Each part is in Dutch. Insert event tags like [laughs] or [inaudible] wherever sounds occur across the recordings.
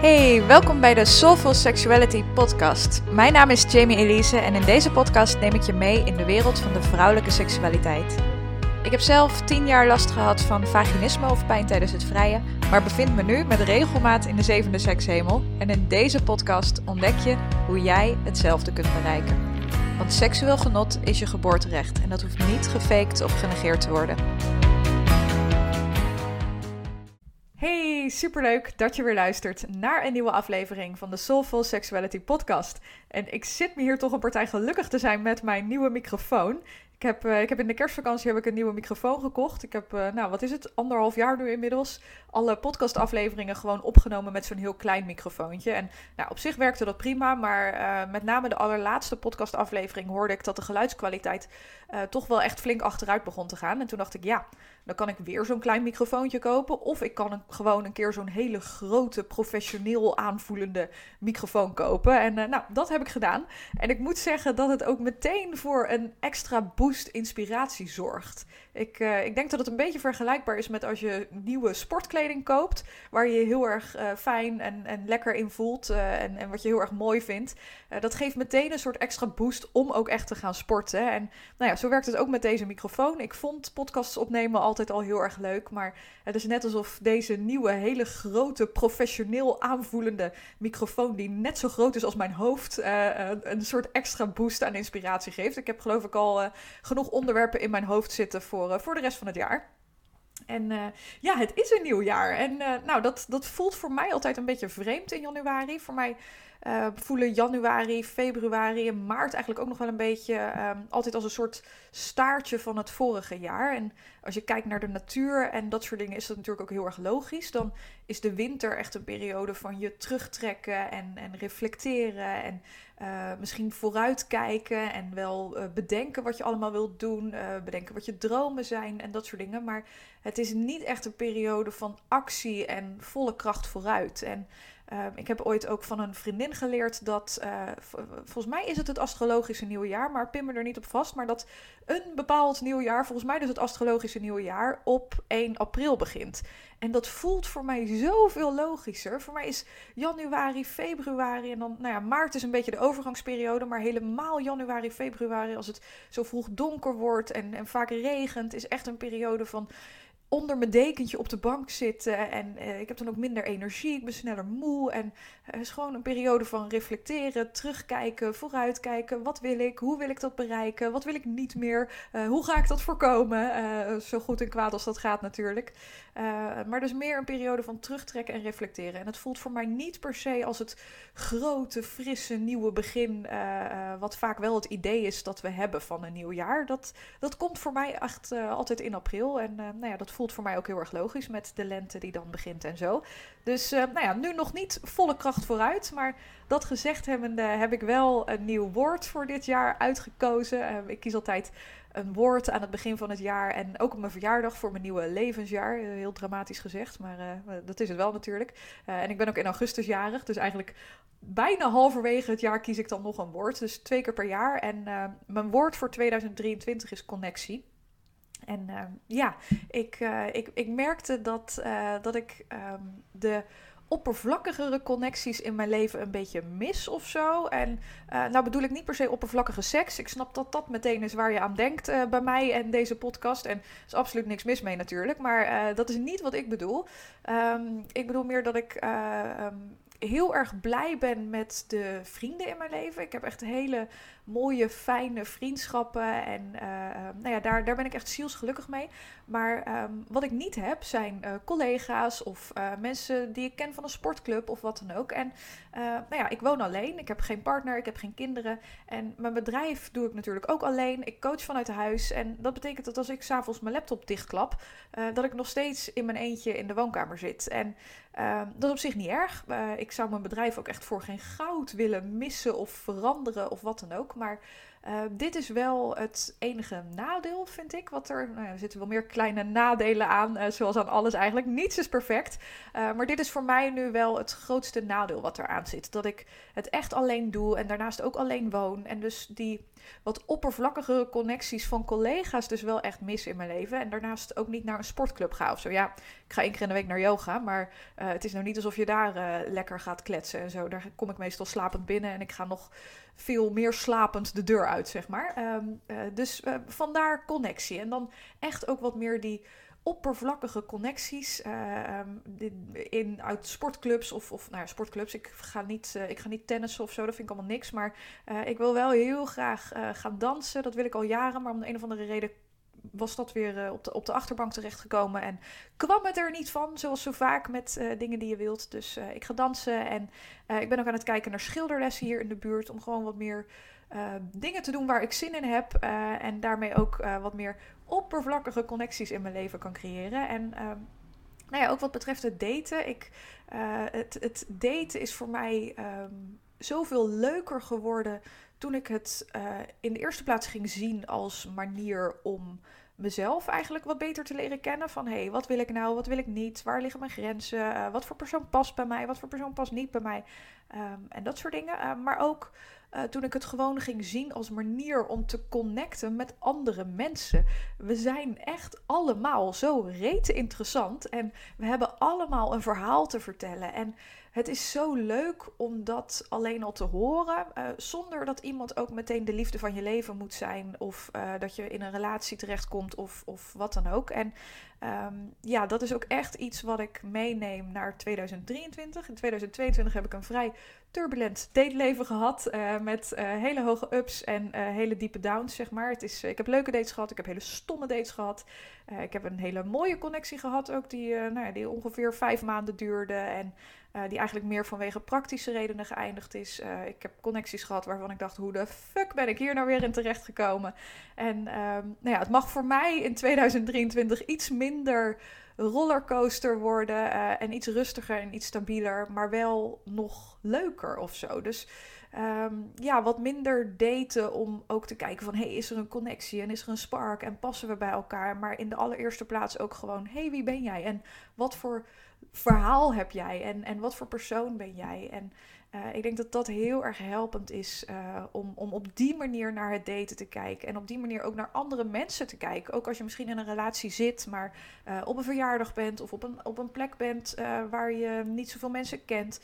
Hey, welkom bij de Soulful Sexuality podcast. Mijn naam is Jamie Elise en in deze podcast neem ik je mee in de wereld van de vrouwelijke seksualiteit. Ik heb zelf 10 jaar last gehad van vaginisme of pijn tijdens het vrijen, maar bevind me nu met regelmaat in de zevende sekshemel. En in deze podcast ontdek je hoe jij hetzelfde kunt bereiken. Want seksueel genot is je geboorterecht en dat hoeft niet gefaked of genegeerd te worden. Hey, superleuk dat je weer luistert naar een nieuwe aflevering van de Soulful Sexuality podcast. En ik zit me hier toch een partij gelukkig te zijn met mijn nieuwe microfoon. Ik heb, uh, ik heb in de kerstvakantie heb ik een nieuwe microfoon gekocht. Ik heb, uh, nou wat is het, anderhalf jaar nu inmiddels, alle podcastafleveringen gewoon opgenomen met zo'n heel klein microfoontje. En nou, op zich werkte dat prima, maar uh, met name de allerlaatste podcastaflevering hoorde ik dat de geluidskwaliteit toch wel echt flink achteruit begon te gaan. En toen dacht ik, ja, dan kan ik weer zo'n klein microfoontje kopen. Of ik kan gewoon een keer zo'n hele grote, professioneel aanvoelende microfoon kopen. En nou, dat heb ik gedaan. En ik moet zeggen dat het ook meteen voor een extra boost inspiratie zorgt. Ik, uh, ik denk dat het een beetje vergelijkbaar is met als je nieuwe sportkleding koopt, waar je je heel erg uh, fijn en, en lekker in voelt uh, en, en wat je heel erg mooi vindt. dat geeft meteen een soort extra boost om ook echt te gaan sporten. En nou ja, zo werkt het ook met deze microfoon. Ik vond podcasts opnemen altijd al heel erg leuk, maar het is net alsof deze nieuwe, hele grote, professioneel aanvoelende microfoon, die net zo groot is als mijn hoofd, een soort extra boost aan inspiratie geeft. Ik heb geloof ik al genoeg onderwerpen in mijn hoofd zitten voor voor, de rest van het jaar. En uh, ja, het is een nieuw jaar. En uh, nou, dat, dat voelt voor mij altijd een beetje vreemd in januari. Voor mij uh, voelen januari, februari en maart eigenlijk ook nog wel een beetje um, altijd als een soort staartje van het vorige jaar. En als je kijkt naar de natuur en dat soort dingen, is dat natuurlijk ook heel erg logisch. Dan is de winter echt een periode van je terugtrekken en, en reflecteren en uh, misschien vooruitkijken en wel uh, bedenken wat je allemaal wilt doen, uh, bedenken wat je dromen zijn en dat soort dingen. Maar het is niet echt een periode van actie en volle kracht vooruit. En uh, ik heb ooit ook van een vriendin geleerd dat, uh, volgens mij is het het astrologische nieuwe jaar, maar pin me er niet op vast, maar dat een bepaald nieuw jaar, volgens mij dus het astrologische nieuwe jaar, op 1 april begint. En dat voelt voor mij zoveel logischer. Voor mij is januari, februari en dan, nou ja, maart is een beetje de overgangsperiode, maar helemaal januari, februari, als het zo vroeg donker wordt en, en vaak regent, is echt een periode van onder mijn dekentje op de bank zitten. En uh, ik heb dan ook minder energie. Ik ben sneller moe. En het uh, is gewoon een periode van reflecteren, terugkijken, vooruitkijken. Wat wil ik? Hoe wil ik dat bereiken? Wat wil ik niet meer? Uh, hoe ga ik dat voorkomen? zo goed en kwaad als dat gaat natuurlijk. maar dus meer een periode van terugtrekken en reflecteren. En het voelt voor mij niet per se als het grote, frisse, nieuwe begin. wat vaak wel het idee is dat we hebben van een nieuw jaar. Dat, dat komt voor mij echt altijd in april. En nou ja, dat voelt voor mij ook heel erg logisch met de lente die dan begint en zo. Dus uh, nou ja, nu nog niet volle kracht vooruit. Maar dat gezegd hebbende heb ik wel een nieuw woord voor dit jaar uitgekozen. Uh, ik kies altijd een woord aan het begin van het jaar en ook op mijn verjaardag voor mijn nieuwe levensjaar. Uh, heel dramatisch gezegd, maar dat is het wel natuurlijk. en ik ben ook in augustus jarig, dus eigenlijk bijna halverwege het jaar kies ik dan nog een woord. Dus twee keer per jaar. En mijn woord voor 2023 is connectie. En uh, ja, ik, uh, ik, ik merkte dat, uh, dat ik um, de oppervlakkigere connecties in mijn leven een beetje mis of zo. En nou bedoel ik niet per se oppervlakkige seks. Ik snap dat dat meteen is waar je aan denkt bij mij en deze podcast. En er is absoluut niks mis mee natuurlijk. Maar dat is niet wat ik bedoel. Um, ik bedoel meer dat ik heel erg blij ben met de vrienden in mijn leven. Ik heb echt hele mooie, fijne vriendschappen. En uh, nou ja, daar, daar ben ik echt zielsgelukkig mee. Maar um, wat ik niet heb, zijn uh, collega's of mensen die ik ken van een sportclub of wat dan ook. En nou ja, ik woon alleen. Ik heb geen partner, ik heb geen kinderen. En mijn bedrijf doe ik natuurlijk ook alleen. Ik coach vanuit huis. En dat betekent dat als ik s'avonds mijn laptop dichtklap, dat ik nog steeds in mijn eentje in de woonkamer zit. En dat is op zich niet erg. ik zou mijn bedrijf ook echt voor geen goud willen missen of veranderen of wat dan ook. Maar uh, dit is wel het enige nadeel, vind ik. Wat er, nou er zitten wel meer kleine nadelen aan, uh, zoals aan alles eigenlijk. Niets is perfect. Uh, maar dit is voor mij nu wel het grootste nadeel wat eraan zit. Dat ik het echt alleen doe en daarnaast ook alleen woon. En dus die wat oppervlakkige connecties van collega's dus wel echt mis in mijn leven. En daarnaast ook niet naar een sportclub ga of zo. Ja, ik ga één keer in de week naar yoga, maar uh, het is nou niet alsof je daar uh, lekker gaat kletsen en zo. Daar kom ik meestal slapend binnen en ik ga nog veel meer slapend de deur uit, zeg maar. Um, uh, dus vandaar connectie. En dan echt ook wat meer die oppervlakkige connecties uh, in, uit sportclubs of, of nou ja, sportclubs. Ik ga, niet, uh, ik ga niet tennissen of zo, dat vind ik allemaal niks. Maar uh, ik wil wel heel graag gaan dansen. Dat wil ik al jaren, maar om de een of andere reden was dat weer op, de, op de achterbank terechtgekomen. En kwam het er niet van, zoals zo vaak met dingen die je wilt. Dus ik ga dansen en ik ben ook aan het kijken naar schilderlessen hier in de buurt. Om gewoon wat meer dingen te doen waar ik zin in heb. en daarmee ook wat meer oppervlakkige connecties in mijn leven kan creëren. En um, nou ja, ook wat betreft het daten. Ik, uh, het, het daten is voor mij um, zoveel leuker geworden toen ik het in de eerste plaats ging zien als manier om mezelf eigenlijk wat beter te leren kennen. Van hé, hey, wat wil ik nou, wat wil ik niet, waar liggen mijn grenzen, wat voor persoon past bij mij, wat voor persoon past niet bij mij. En dat soort dingen. Maar ook uh, toen ik het gewoon ging zien als manier om te connecten met andere mensen. We zijn echt allemaal zo rete interessant en we hebben allemaal een verhaal te vertellen. En het is zo leuk om dat alleen al te horen, uh, zonder dat iemand ook meteen de liefde van je leven moet zijn, of uh, dat je in een relatie terechtkomt, of, of wat dan ook. En um, ja, dat is ook echt iets wat ik meeneem naar 2023. In 2022 heb ik een vrij turbulent dateleven gehad, uh, met hele hoge ups en hele diepe downs, zeg maar. Het is, ik heb leuke dates gehad, ik heb hele stomme dates gehad. ik heb een hele mooie connectie gehad, ook die, nou ja, die ongeveer vijf maanden duurde en die eigenlijk meer vanwege praktische redenen geëindigd is. Ik heb connecties gehad waarvan ik dacht: hoe de fuck ben ik hier nou weer in terechtgekomen? En um, nou ja, het mag voor mij in 2023 iets minder rollercoaster worden uh, en iets rustiger en iets stabieler, maar wel nog leuker of zo. Dus um, ja, wat minder daten om ook te kijken van hey, is er een connectie en is er een spark en passen we bij elkaar? Maar in de allereerste plaats ook gewoon hey, wie ben jij en wat voor verhaal heb jij en, en wat voor persoon ben jij? En uh, ik denk dat dat heel erg helpend is uh, om, om op die manier naar het daten te kijken. En op die manier ook naar andere mensen te kijken. Ook als je misschien in een relatie zit, maar uh, op een verjaardag bent of op een, op een plek bent waar je niet zoveel mensen kent.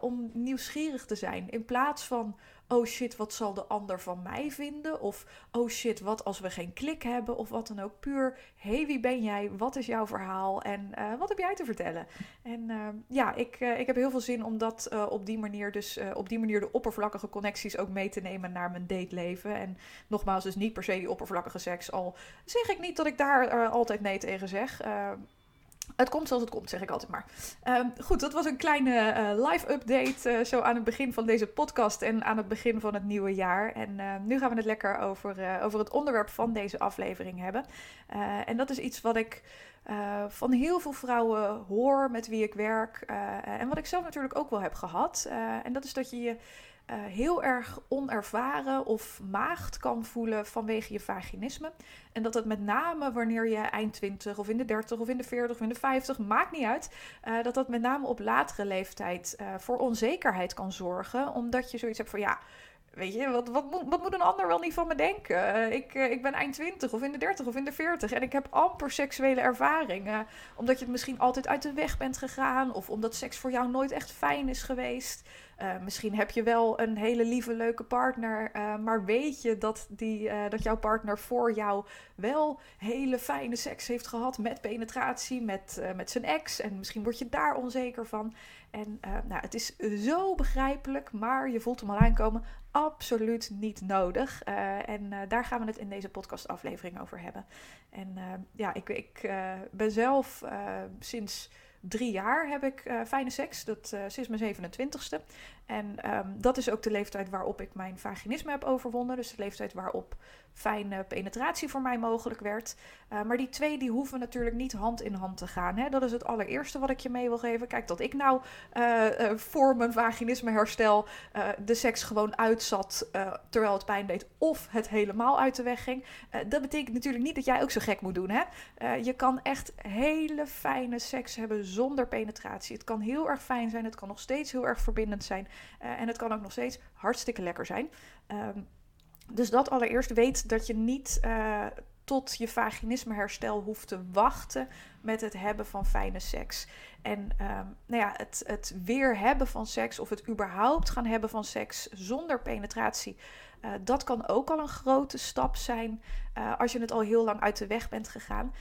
Om nieuwsgierig te zijn. In plaats van oh shit, wat zal de ander van mij vinden? Of oh shit, wat als we geen klik hebben? Of wat dan ook. Puur, hey, wie ben jij? Wat is jouw verhaal? En uh, wat heb jij te vertellen? En uh, ja, ik, uh, ik heb heel veel zin om dat op die manier, dus op die manier de oppervlakkige connecties ook mee te nemen naar mijn dateleven. En nogmaals, dus niet per se die oppervlakkige seks. Al zeg ik niet dat ik daar altijd nee tegen zeg. Het komt zoals het komt, zeg ik altijd maar. Um, goed, dat was een kleine uh, live update uh, zo aan het begin van deze podcast en aan het begin van het nieuwe jaar. En uh, nu gaan we het lekker over, over het onderwerp van deze aflevering hebben. en dat is iets wat ik van heel veel vrouwen hoor met wie ik werk en wat ik zelf natuurlijk ook wel heb gehad. en dat is dat je je heel erg onervaren of maagd kan voelen vanwege je vaginisme. En dat het met name wanneer je eind 20 of in de 30 of in de 40 of in de 50, maakt niet uit, uh, dat dat met name op latere leeftijd uh, voor onzekerheid kan zorgen. Omdat je zoiets hebt van ja. Weet je, wat, wat, moet, wat moet een ander wel niet van me denken? ik, ik ben eind 20 of in de 30 of in de 40 en ik heb amper seksuele ervaringen. omdat je het misschien altijd uit de weg bent gegaan of omdat seks voor jou nooit echt fijn is geweest. Uh, misschien heb je wel een hele lieve, leuke partner, uh, maar weet je dat, die, uh, dat jouw partner voor jou wel hele fijne seks heeft gehad met penetratie, met, met zijn ex. En misschien word je daar onzeker van. En nou, het is zo begrijpelijk, maar je voelt hem al aankomen. Absoluut niet nodig. en daar gaan we het in deze podcastaflevering over hebben. En ja, ik, ik ben zelf sinds drie jaar heb ik uh, fijne seks. Dat uh, sinds mijn 27ste. En um, dat is ook de leeftijd waarop ik mijn vaginisme heb overwonnen. Dus de leeftijd waarop fijne penetratie voor mij mogelijk werd. Uh, maar die twee die hoeven natuurlijk niet hand in hand te gaan. Hè? Dat is het allereerste wat ik je mee wil geven. Kijk, dat ik nou uh, uh, voor mijn vaginisme herstel de seks gewoon uitzat terwijl het pijn deed. Of het helemaal uit de weg ging. dat betekent natuurlijk niet dat jij ook zo gek moet doen. Hè? je kan echt hele fijne seks hebben zonder penetratie. Het kan heel erg fijn zijn. Het kan nog steeds heel erg verbindend zijn. en het kan ook nog steeds hartstikke lekker zijn. Um, Dus dat allereerst weet dat je niet uh, tot je vaginisme herstel hoeft te wachten met het hebben van fijne seks. En um, nou ja, het, het weer hebben van seks of het überhaupt gaan hebben van seks zonder penetratie uh, dat kan ook al een grote stap zijn uh, als je het al heel lang uit de weg bent gegaan.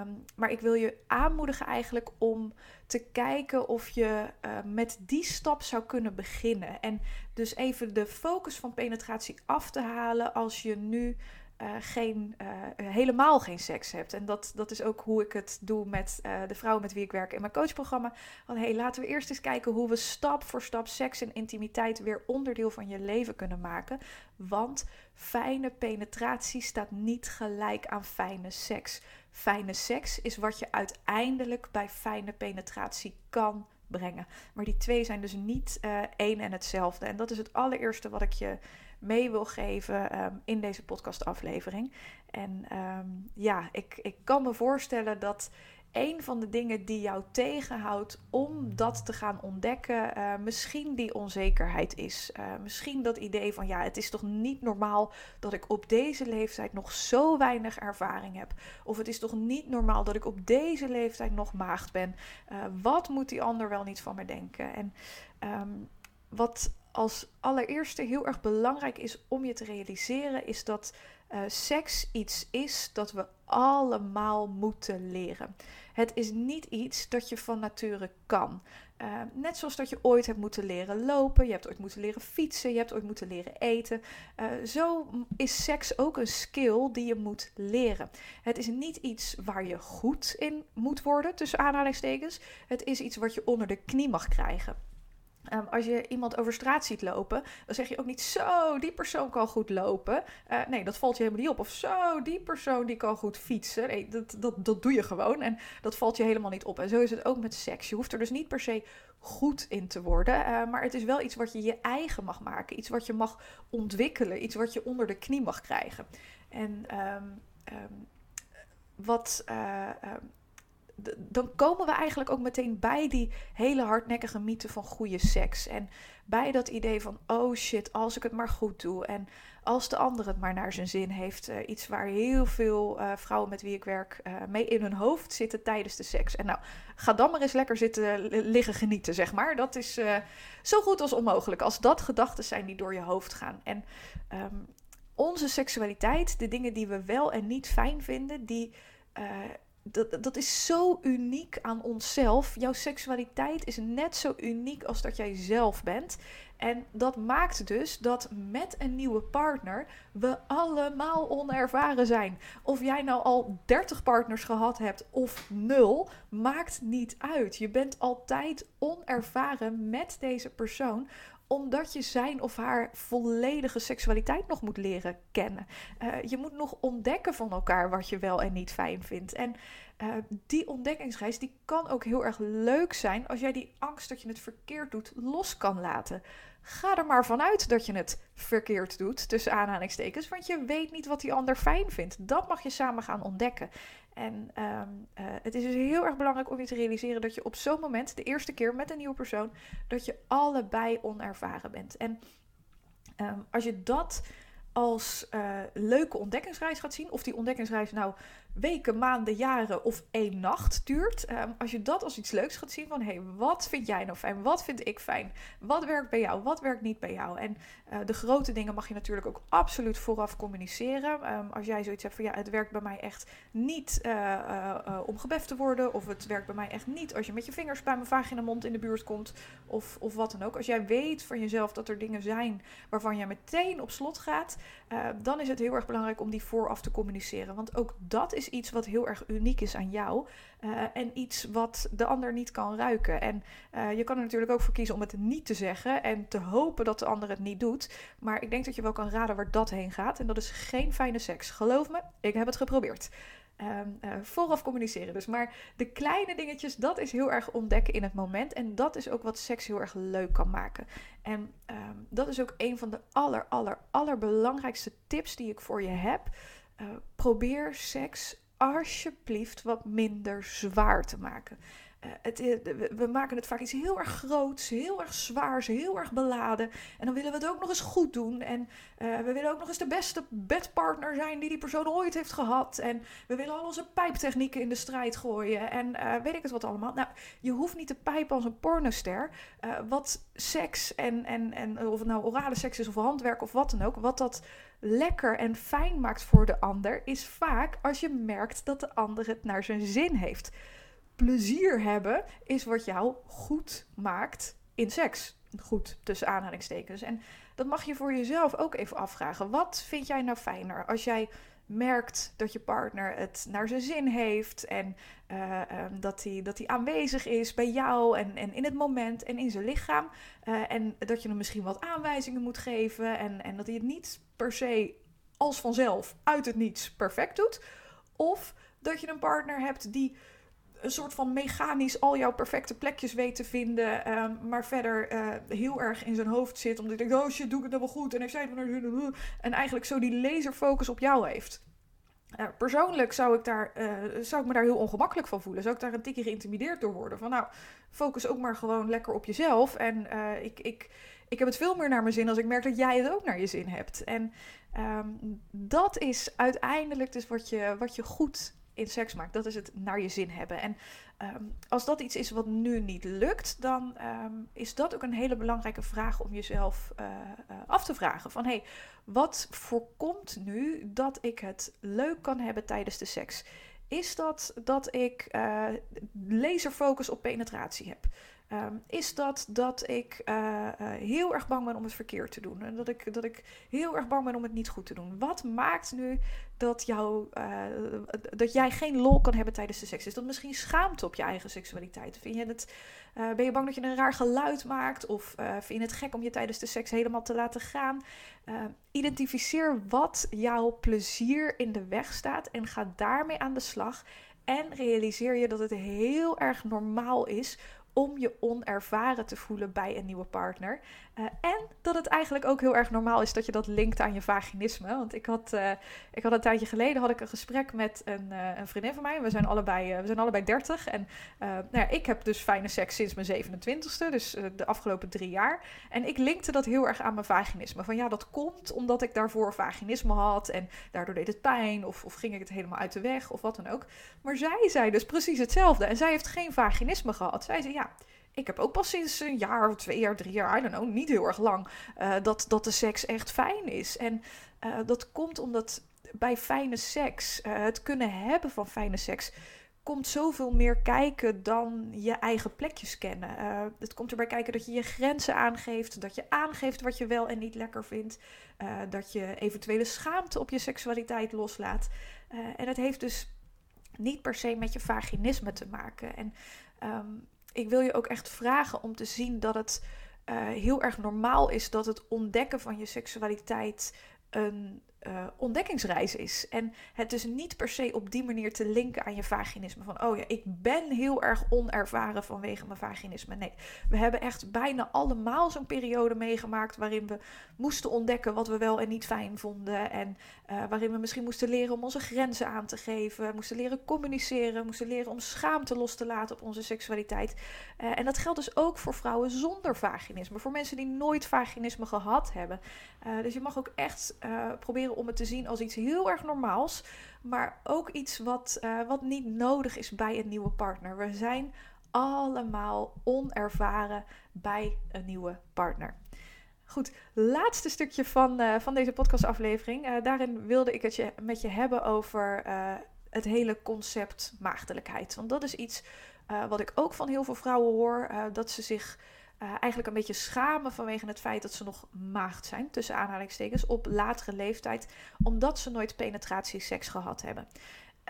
Um, maar ik wil je aanmoedigen eigenlijk om te kijken of je uh, met die stap zou kunnen beginnen. En dus even de focus van penetratie af te halen als je nu uh, geen, uh, helemaal geen seks hebt. En dat, dat is ook hoe ik het doe met uh, de vrouwen met wie ik werk in mijn coachprogramma. Van hey, laten we eerst eens kijken hoe we stap voor stap seks en intimiteit weer onderdeel van je leven kunnen maken. Want fijne penetratie staat niet gelijk aan fijne seks. Fijne seks is wat je uiteindelijk bij fijne penetratie kan brengen. Maar die twee zijn dus niet één en hetzelfde. En dat is het allereerste wat ik je mee wil geven um, in deze podcastaflevering. En um, ja, ik, ik kan me voorstellen dat een van de dingen die jou tegenhoudt om dat te gaan ontdekken, uh, misschien die onzekerheid is. Uh, misschien dat idee van ja, het is toch niet normaal dat ik op deze leeftijd nog zo weinig ervaring heb. Of het is toch niet normaal dat ik op deze leeftijd nog maagd ben. Uh, wat moet die ander wel niet van me denken? En um, wat als allereerste heel erg belangrijk is om je te realiseren, is dat uh, seks iets is dat we allemaal moeten leren. Het is niet iets dat je van nature kan. Uh, net zoals dat je ooit hebt moeten leren lopen, je hebt ooit moeten leren fietsen, je hebt ooit moeten leren eten. Uh, zo is seks ook een skill die je moet leren. Het is niet iets waar je goed in moet worden, tussen aanhalingstekens. Het is iets wat je onder de knie mag krijgen. Um, als je iemand over straat ziet lopen, dan zeg je ook niet zo, die persoon kan goed lopen. Uh, nee, dat valt je helemaal niet op. Of zo, die persoon die kan goed fietsen. Nee, dat, dat, dat doe je gewoon en dat valt je helemaal niet op. En zo is het ook met seks. Je hoeft er dus niet per se goed in te worden, uh, maar het is wel iets wat je je eigen mag maken. Iets wat je mag ontwikkelen, iets wat je onder de knie mag krijgen. En um, um, wat... Uh, dan komen we eigenlijk ook meteen bij die hele hardnekkige mythe van goede seks. En bij dat idee van, oh shit, als ik het maar goed doe. En als de ander het maar naar zijn zin heeft. Uh, iets waar heel veel uh, vrouwen met wie ik werk uh, mee in hun hoofd zitten tijdens de seks. En nou, ga dan maar eens lekker zitten liggen genieten, zeg maar. Dat is zo goed als onmogelijk. Als dat gedachten zijn die door je hoofd gaan. En um, onze seksualiteit, de dingen die we wel en niet fijn vinden, die dat, dat is zo uniek aan onszelf. Jouw seksualiteit is net zo uniek als dat jij zelf bent. En dat maakt dus dat met een nieuwe partner we allemaal onervaren zijn. Of jij nou al 30 partners gehad hebt of nul, maakt niet uit. Je bent altijd onervaren met deze persoon omdat je zijn of haar volledige seksualiteit nog moet leren kennen. Uh, je moet nog ontdekken van elkaar wat je wel en niet fijn vindt. En uh, die ontdekkingsreis die kan ook heel erg leuk zijn als jij die angst dat je het verkeerd doet los kan laten. Ga er maar vanuit dat je het verkeerd doet, tussen aanhalingstekens, want je weet niet wat die ander fijn vindt. Dat mag je samen gaan ontdekken. En um, uh, het is dus heel erg belangrijk om je te realiseren dat je op zo'n moment, de eerste keer met een nieuwe persoon, dat je allebei onervaren bent. En um, als je dat als uh, leuke ontdekkingsreis gaat zien, of die ontdekkingsreis nou weken, maanden, jaren of één nacht duurt. Um, als je dat als iets leuks gaat zien van hé, hey, wat vind jij nou fijn? Wat vind ik fijn? Wat werkt bij jou? Wat werkt niet bij jou? En uh, de grote dingen mag je natuurlijk ook absoluut vooraf communiceren. Um, als jij zoiets hebt van ja, het werkt bij mij echt niet uh, uh, om gebeft te worden. Of het werkt bij mij echt niet als je met je vingers bij mijn vagina mond in de buurt komt. Of, of wat dan ook. Als jij weet van jezelf dat er dingen zijn waarvan jij meteen op slot gaat. dan is het heel erg belangrijk om die vooraf te communiceren. Want ook dat is iets wat heel erg uniek is aan jou. Uh, en iets wat de ander niet kan ruiken. En uh, je kan er natuurlijk ook voor kiezen om het niet te zeggen en te hopen dat de ander het niet doet. Maar ik denk dat je wel kan raden waar dat heen gaat. En dat is geen fijne seks. Geloof me, ik heb het geprobeerd. Um, uh, vooraf communiceren dus. Maar de kleine dingetjes, dat is heel erg ontdekken in het moment. En dat is ook wat seks heel erg leuk kan maken. En um, dat is ook een van de aller, aller, allerbelangrijkste tips die ik voor je heb. Uh, probeer seks alsjeblieft wat minder zwaar te maken. uh, het, we maken het vaak iets heel erg groots, heel erg zwaars, heel erg beladen. En dan willen we het ook nog eens goed doen. En uh, we willen ook nog eens de beste bedpartner zijn die die persoon ooit heeft gehad. En we willen al onze pijptechnieken in de strijd gooien. En weet ik het wat allemaal. Nou, je hoeft niet te pijpen als een pornoster. wat seks en, en, en of het nou orale seks is of handwerk of wat dan ook. Wat dat lekker en fijn maakt voor de ander, is vaak als je merkt dat de ander het naar zijn zin heeft. Plezier hebben is wat jou goed maakt in seks. Goed tussen aanhalingstekens. En dat mag je voor jezelf ook even afvragen. Wat vind jij nou fijner als jij merkt dat je partner het naar zijn zin heeft en uh, um, dat hij dat aanwezig is bij jou en, en in het moment en in zijn lichaam. Uh, en dat je hem misschien wat aanwijzingen moet geven en, en dat hij het niet per se als vanzelf uit het niets perfect doet. Of dat je een partner hebt die een soort van mechanisch al jouw perfecte plekjes weet te vinden, um, maar verder uh, heel erg in zijn hoofd zit, omdat hij denkt, oh shit, doe ik het nou wel goed, en ik zei en eigenlijk zo die laserfocus op jou heeft. Persoonlijk zou ik, daar, uh, zou ik me daar heel ongemakkelijk van voelen. Zou ik daar een tikje geïntimideerd door worden. Van nou, focus ook maar gewoon lekker op jezelf. En uh, ik, ik, ik heb het veel meer naar mijn zin als ik merk dat jij het ook naar je zin hebt. En um, dat is uiteindelijk dus wat je, wat je goed in seks maakt. Dat is het naar je zin hebben. En um, als dat iets is wat nu niet lukt, dan um, is dat ook een hele belangrijke vraag om jezelf uh, uh, af te vragen. Van hé, hey, wat voorkomt nu dat ik het leuk kan hebben tijdens de seks? Is dat dat ik uh, laserfocus op penetratie heb? Um, is dat dat ik uh, uh, heel erg bang ben om het verkeerd te doen. En dat ik, dat ik heel erg bang ben om het niet goed te doen. Wat maakt nu dat, jou, dat jij geen lol kan hebben tijdens de seks? Is dat misschien schaamte op je eigen seksualiteit? Vind je het, ben je bang dat je een raar geluid maakt? Of vind je het gek om je tijdens de seks helemaal te laten gaan? identificeer wat jouw plezier in de weg staat en ga daarmee aan de slag. En realiseer je dat het heel erg normaal is om je onervaren te voelen bij een nieuwe partner. Uh, en dat het eigenlijk ook heel erg normaal is dat je dat linkt aan je vaginisme. Want ik had, uh, ik had een tijdje geleden had ik een gesprek met een, uh, een vriendin van mij. We zijn allebei, we zijn allebei 30. En nou ja, ik heb dus fijne seks sinds mijn 27ste, dus de afgelopen drie jaar. En ik linkte dat heel erg aan mijn vaginisme. Van ja, dat komt omdat ik daarvoor vaginisme had. En daardoor deed het pijn. Of, of ging ik het helemaal uit de weg. Of wat dan ook. Maar zij zei dus precies hetzelfde. En zij heeft geen vaginisme gehad. Zij zei ja ik heb ook pas sinds een jaar of twee jaar, drie jaar, I don't know, niet heel erg lang, uh, dat, dat de seks echt fijn is. En uh, dat komt omdat bij fijne seks, uh, het kunnen hebben van fijne seks, komt zoveel meer kijken dan je eigen plekjes kennen. het komt erbij kijken dat je je grenzen aangeeft, dat je aangeeft wat je wel en niet lekker vindt, dat je eventuele schaamte op je seksualiteit loslaat. en het heeft dus niet per se met je vaginisme te maken. En um, ik wil je ook echt vragen om te zien dat het uh, heel erg normaal is dat het ontdekken van je seksualiteit een uh, ontdekkingsreis is. En het dus niet per se op die manier te linken aan je vaginisme. Van, oh ja, ik ben heel erg onervaren vanwege mijn vaginisme. Nee, we hebben echt bijna allemaal zo'n periode meegemaakt... waarin we moesten ontdekken wat we wel en niet fijn vonden. En uh, waarin we misschien moesten leren om onze grenzen aan te geven. Moesten leren communiceren. Moesten leren om schaamte los te laten op onze seksualiteit. Uh, en dat geldt dus ook voor vrouwen zonder vaginisme. Voor mensen die nooit vaginisme gehad hebben. dus je mag ook echt proberen om het te zien als iets heel erg normaals, maar ook iets wat, uh, wat niet nodig is bij een nieuwe partner. We zijn allemaal onervaren bij een nieuwe partner. Goed, laatste stukje van, uh, van deze podcastaflevering. Uh, daarin wilde ik het je, met je hebben over het hele concept maagdelijkheid. Want dat is iets wat ik ook van heel veel vrouwen hoor, dat ze zich uh, eigenlijk een beetje schamen vanwege het feit dat ze nog maagd zijn, tussen aanhalingstekens, op latere leeftijd, omdat ze nooit penetratieseks gehad hebben.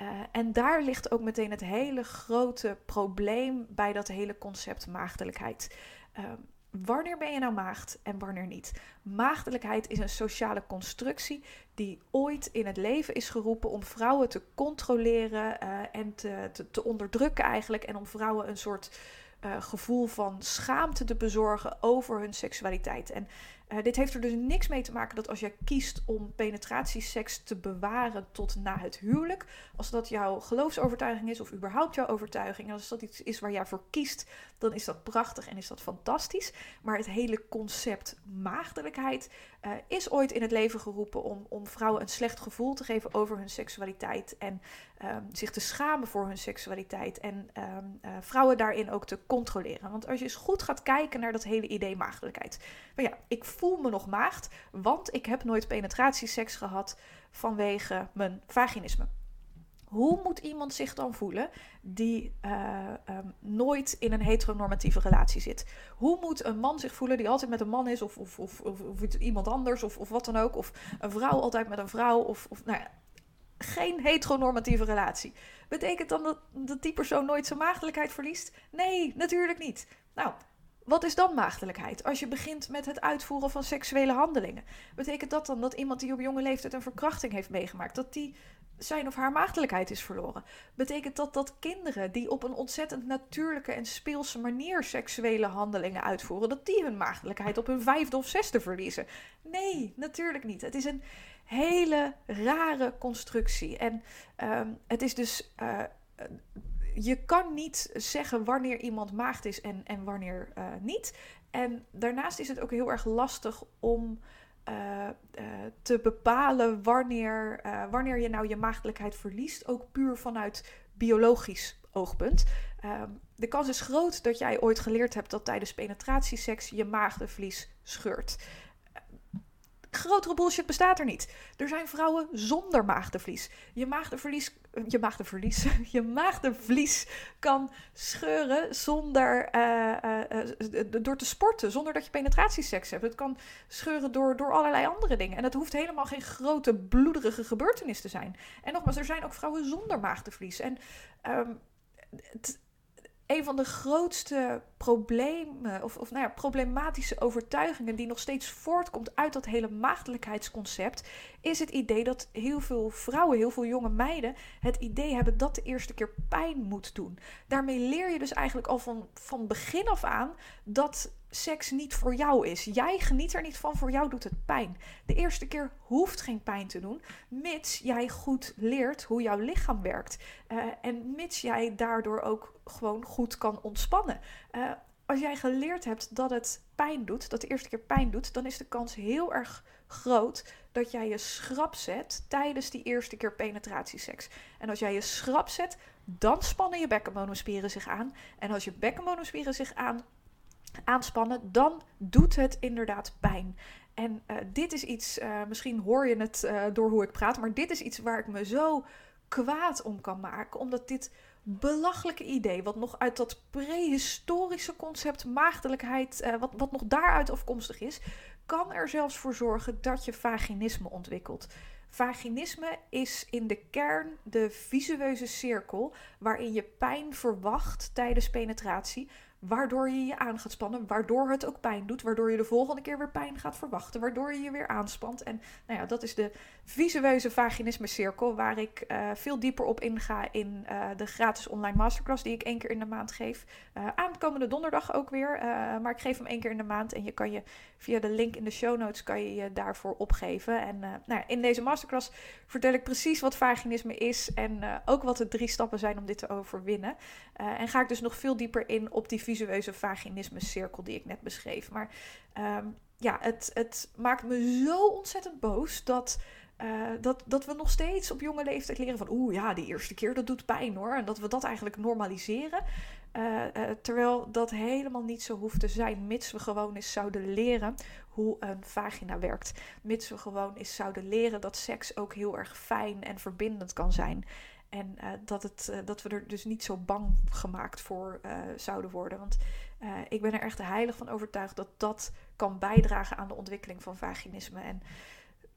Uh, en daar ligt ook meteen het hele grote probleem bij dat hele concept maagdelijkheid. Uh, wanneer ben je nou maagd en wanneer niet? Maagdelijkheid is een sociale constructie die ooit in het leven is geroepen om vrouwen te controleren uh, en te, te, onderdrukken eigenlijk. En om vrouwen een soort uh, gevoel van schaamte te bezorgen over hun seksualiteit. En Uh, dit heeft er dus niks mee te maken dat als jij kiest om penetratieseks te bewaren tot na het huwelijk, als dat jouw geloofsovertuiging is of überhaupt jouw overtuiging, als dat iets is waar jij voor kiest, dan is dat prachtig en is dat fantastisch. Maar het hele concept maagdelijkheid uh, is ooit in het leven geroepen om, om vrouwen een slecht gevoel te geven over hun seksualiteit en um, zich te schamen voor hun seksualiteit en um, uh, vrouwen daarin ook te controleren. Want als je eens goed gaat kijken naar dat hele idee maagdelijkheid. Maar ja, ik voel me nog maagd, want ik heb nooit penetratieseks gehad vanwege mijn vaginisme. Hoe moet iemand zich dan voelen die uh, um, nooit in een heteronormatieve relatie zit? Hoe moet een man zich voelen die altijd met een man is, of, of, of, of, iemand anders, of, of wat dan ook? Of een vrouw altijd met een vrouw, of, of nou ja, geen heteronormatieve relatie. Betekent dan dat, dat die persoon nooit zijn maagdelijkheid verliest? Nee, natuurlijk niet. Nou, wat is dan maagdelijkheid? Als je begint met het uitvoeren van seksuele handelingen. Betekent dat dan dat iemand die op jonge leeftijd een verkrachting heeft meegemaakt, dat die zijn of haar maagdelijkheid is verloren? Betekent dat dat kinderen die op een ontzettend natuurlijke en speelse manier seksuele handelingen uitvoeren, dat die hun maagdelijkheid op hun vijfde of zesde verliezen? Nee, natuurlijk niet. Het is een hele rare constructie. En um, het is dus. Uh, je kan niet zeggen wanneer iemand maagd is en, en wanneer uh, niet. En daarnaast is het ook heel erg lastig om uh, te bepalen wanneer, wanneer je nou je maagdelijkheid verliest. Ook puur vanuit biologisch oogpunt. Ehm, de kans is groot dat jij ooit geleerd hebt dat tijdens penetratieseks je maagdenvlies scheurt. Grotere bullshit bestaat er niet. Er zijn vrouwen zonder maagdenvlies. Je maagdenverlies, je maagdenverlies, [laughs] je maagdenvlies kan scheuren zonder, uh, uh, door te sporten, zonder dat je penetratieseks hebt. Het kan scheuren door, door allerlei andere dingen. En het hoeft helemaal geen grote bloederige gebeurtenis te zijn. En nogmaals, er zijn ook vrouwen zonder maagdenvlies. En het, een van de grootste problemen, of, of nou ja, problematische overtuigingen die nog steeds voortkomt uit dat hele maagdelijkheidsconcept, is het idee dat heel veel vrouwen, heel veel jonge meiden, het idee hebben dat de eerste keer pijn moet doen. Daarmee leer je dus eigenlijk al van, van begin af aan dat seks niet voor jou is. Jij geniet er niet van, voor jou doet het pijn. De eerste keer hoeft geen pijn te doen, mits jij goed leert hoe jouw lichaam werkt. Uh, en mits jij daardoor ook gewoon goed kan ontspannen. Uh, als jij geleerd hebt dat het pijn doet, dat de eerste keer pijn doet, dan is de kans heel erg groot dat jij je schrap zet tijdens die eerste keer penetratieseks. En als jij je schrap zet, dan spannen je bekkenmonospieren zich aan. En als je bekkenmonospieren zich aan aanspannen, dan doet het inderdaad pijn. En uh, dit is iets, uh, misschien hoor je het uh, door hoe ik praat, maar dit is iets waar ik me zo kwaad om kan maken. Omdat dit belachelijke idee, wat nog uit dat prehistorische concept maagdelijkheid, wat, wat nog daaruit afkomstig is, kan er zelfs voor zorgen dat je vaginisme ontwikkelt. Vaginisme is in de kern de visueuze cirkel waarin je pijn verwacht tijdens penetratie, waardoor je je aan gaat spannen, waardoor het ook pijn doet, waardoor je de volgende keer weer pijn gaat verwachten, waardoor je je weer aanspant. En nou ja, dat is de visueuze vaginisme cirkel, waar ik uh, veel dieper op inga in uh, de gratis online masterclass die ik één keer in de maand geef. Uh, aankomende donderdag ook weer, maar ik geef hem één keer in de maand en je kan je via de link in de show notes kan je je daarvoor opgeven. En nou ja, in deze masterclass vertel ik precies wat vaginisme is en ook wat de drie stappen zijn om dit te overwinnen. en ga ik dus nog veel dieper in op die visueuze vaginisme cirkel die ik net beschreef. Maar um, ja, het, het maakt me zo ontzettend boos dat, uh, dat, dat we nog steeds op jonge leeftijd leren van oeh ja, die eerste keer dat doet pijn hoor. En dat we dat eigenlijk normaliseren. Uh, uh, terwijl dat helemaal niet zo hoeft te zijn, mits we gewoon eens zouden leren hoe een vagina werkt. Mits we gewoon eens zouden leren dat seks ook heel erg fijn en verbindend kan zijn. En uh, dat, het, uh, dat we er dus niet zo bang gemaakt voor uh, zouden worden. Want ik ben er echt heilig van overtuigd dat dat kan bijdragen aan de ontwikkeling van vaginisme. En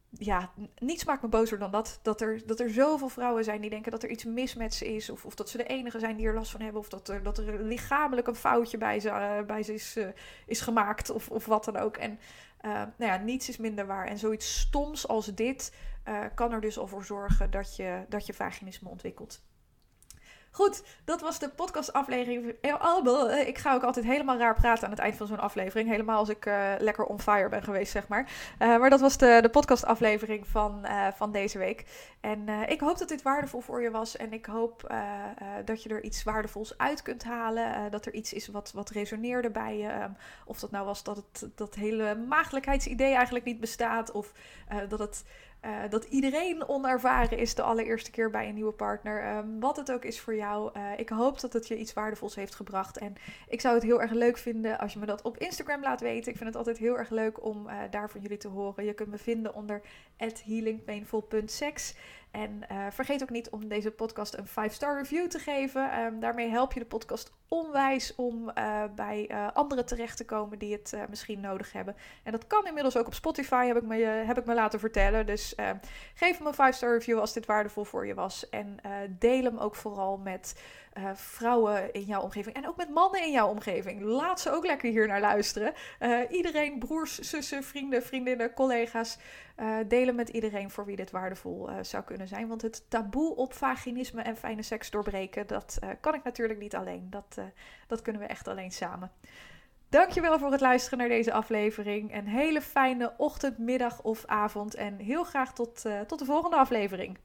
ja, niets maakt me bozer dan dat. Dat er, dat er zoveel vrouwen zijn die denken dat er iets mis met ze is. Of, of dat ze de enige zijn die er last van hebben. Of dat er, dat er lichamelijk een foutje bij ze, bij ze is, is gemaakt. Of, of wat dan ook. En nou ja, niets is minder waar. En zoiets stoms als dit uh, kan er dus al voor zorgen dat je, dat je vaginisme ontwikkelt. Goed, dat was de podcastaflevering. Eh, ik ga ook altijd helemaal raar praten aan het eind van zo'n aflevering. Helemaal als ik uh, lekker on fire ben geweest, zeg maar. Maar dat was de, de podcastaflevering van, van deze week. En ik hoop dat dit waardevol voor je was. En ik hoop dat je er iets waardevols uit kunt halen. dat er iets is wat, wat resoneerde bij je. Um, of dat nou was dat het dat hele maagdelijkheidsidee eigenlijk niet bestaat. Of dat het uh, dat iedereen onervaren is de allereerste keer bij een nieuwe partner. Um, wat het ook is voor jou. Uh, ik hoop dat het je iets waardevols heeft gebracht. En ik zou het heel erg leuk vinden als je me dat op Instagram laat weten. Ik vind het altijd heel erg leuk om uh, daar van jullie te horen. Je kunt me vinden onder healingpainful.sex. En uh, vergeet ook niet om deze podcast een 5-star review te geven. Um, daarmee help je de podcast onwijs om uh, bij uh, anderen terecht te komen die het misschien nodig hebben. En dat kan inmiddels ook op Spotify, heb ik me, heb ik me laten vertellen. Dus geef hem een 5-star review als dit waardevol voor je was. En deel hem ook vooral met uh, vrouwen in jouw omgeving en ook met mannen in jouw omgeving. Laat ze ook lekker hier naar luisteren. Uh, iedereen, broers, zussen, vrienden, vriendinnen, collega's, uh, delen met iedereen voor wie dit waardevol zou kunnen zijn. Want het taboe op vaginisme en fijne seks doorbreken, dat kan ik natuurlijk niet alleen. Dat, dat kunnen we echt alleen samen. Dankjewel voor het luisteren naar deze aflevering. Een hele fijne ochtend, middag of avond. En heel graag tot, tot de volgende aflevering.